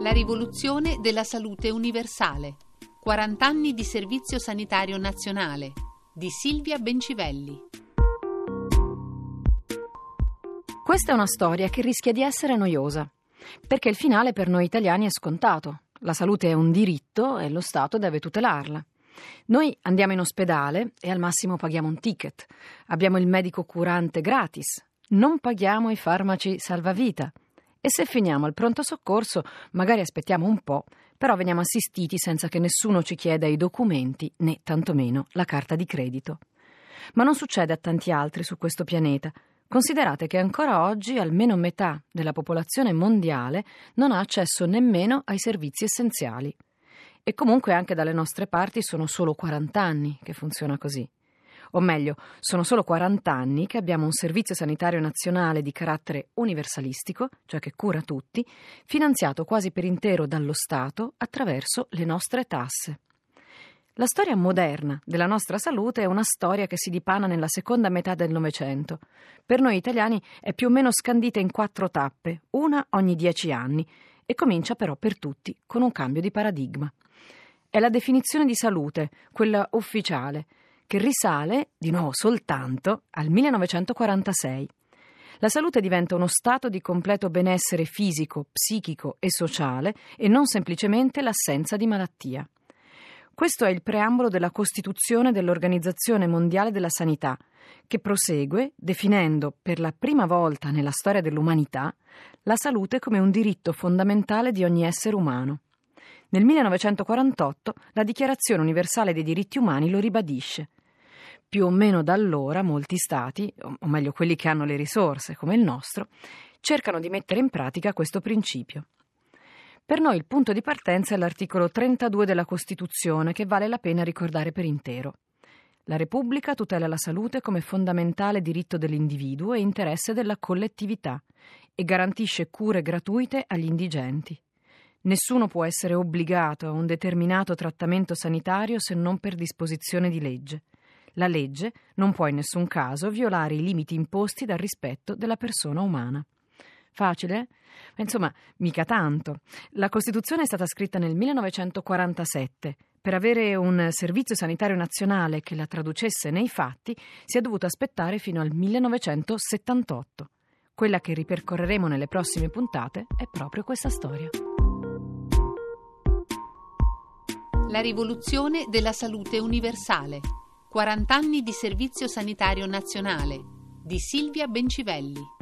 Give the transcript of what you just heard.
La rivoluzione della salute universale. 40 anni di servizio sanitario nazionale di Silvia Bencivelli. Questa è una storia che rischia di essere noiosa, perché il finale per noi italiani è scontato. La salute è un diritto e lo Stato deve tutelarla. Noi andiamo in ospedale e al massimo paghiamo un ticket. Abbiamo il medico curante gratis. Non paghiamo i farmaci salvavita. E se finiamo al pronto soccorso, magari aspettiamo un po', però veniamo assistiti senza che nessuno ci chieda i documenti né tantomeno la carta di credito. Ma non succede a tanti altri su questo pianeta. Considerate che ancora oggi almeno metà della popolazione mondiale non ha accesso nemmeno ai servizi essenziali. E comunque anche dalle nostre parti sono solo 40 anni che funziona così. O meglio, sono solo 40 anni che abbiamo un servizio sanitario nazionale di carattere universalistico, cioè che cura tutti, finanziato quasi per intero dallo Stato attraverso le nostre tasse. La storia moderna della nostra salute è una storia che si dipana nella seconda metà del Novecento. Per noi italiani è più o meno scandita in quattro tappe, una ogni dieci anni, e comincia però per tutti con un cambio di paradigma. È la definizione di salute, quella ufficiale, che risale, di nuovo soltanto, al 1946. La salute diventa uno stato di completo benessere fisico, psichico e sociale e non semplicemente l'assenza di malattia. Questo è il preambolo della Costituzione dell'Organizzazione Mondiale della Sanità, che prosegue definendo per la prima volta nella storia dell'umanità la salute come un diritto fondamentale di ogni essere umano. Nel 1948 la Dichiarazione universale dei diritti umani lo ribadisce più o meno da allora molti stati, o meglio quelli che hanno le risorse come il nostro, cercano di mettere in pratica questo principio. Per noi il punto di partenza è l'articolo 32 della Costituzione che vale la pena ricordare per intero. La Repubblica tutela la salute come fondamentale diritto dell'individuo e interesse della collettività e garantisce cure gratuite agli indigenti. Nessuno può essere obbligato a un determinato trattamento sanitario se non per disposizione di legge. La legge non può in nessun caso violare i limiti imposti dal rispetto della persona umana. Facile? Insomma, mica tanto. La Costituzione è stata scritta nel 1947. Per avere un servizio sanitario nazionale che la traducesse nei fatti si è dovuto aspettare fino al 1978. Quella che ripercorreremo nelle prossime puntate è proprio questa storia. La rivoluzione della salute universale 40 anni di servizio sanitario nazionale di Silvia Bencivelli.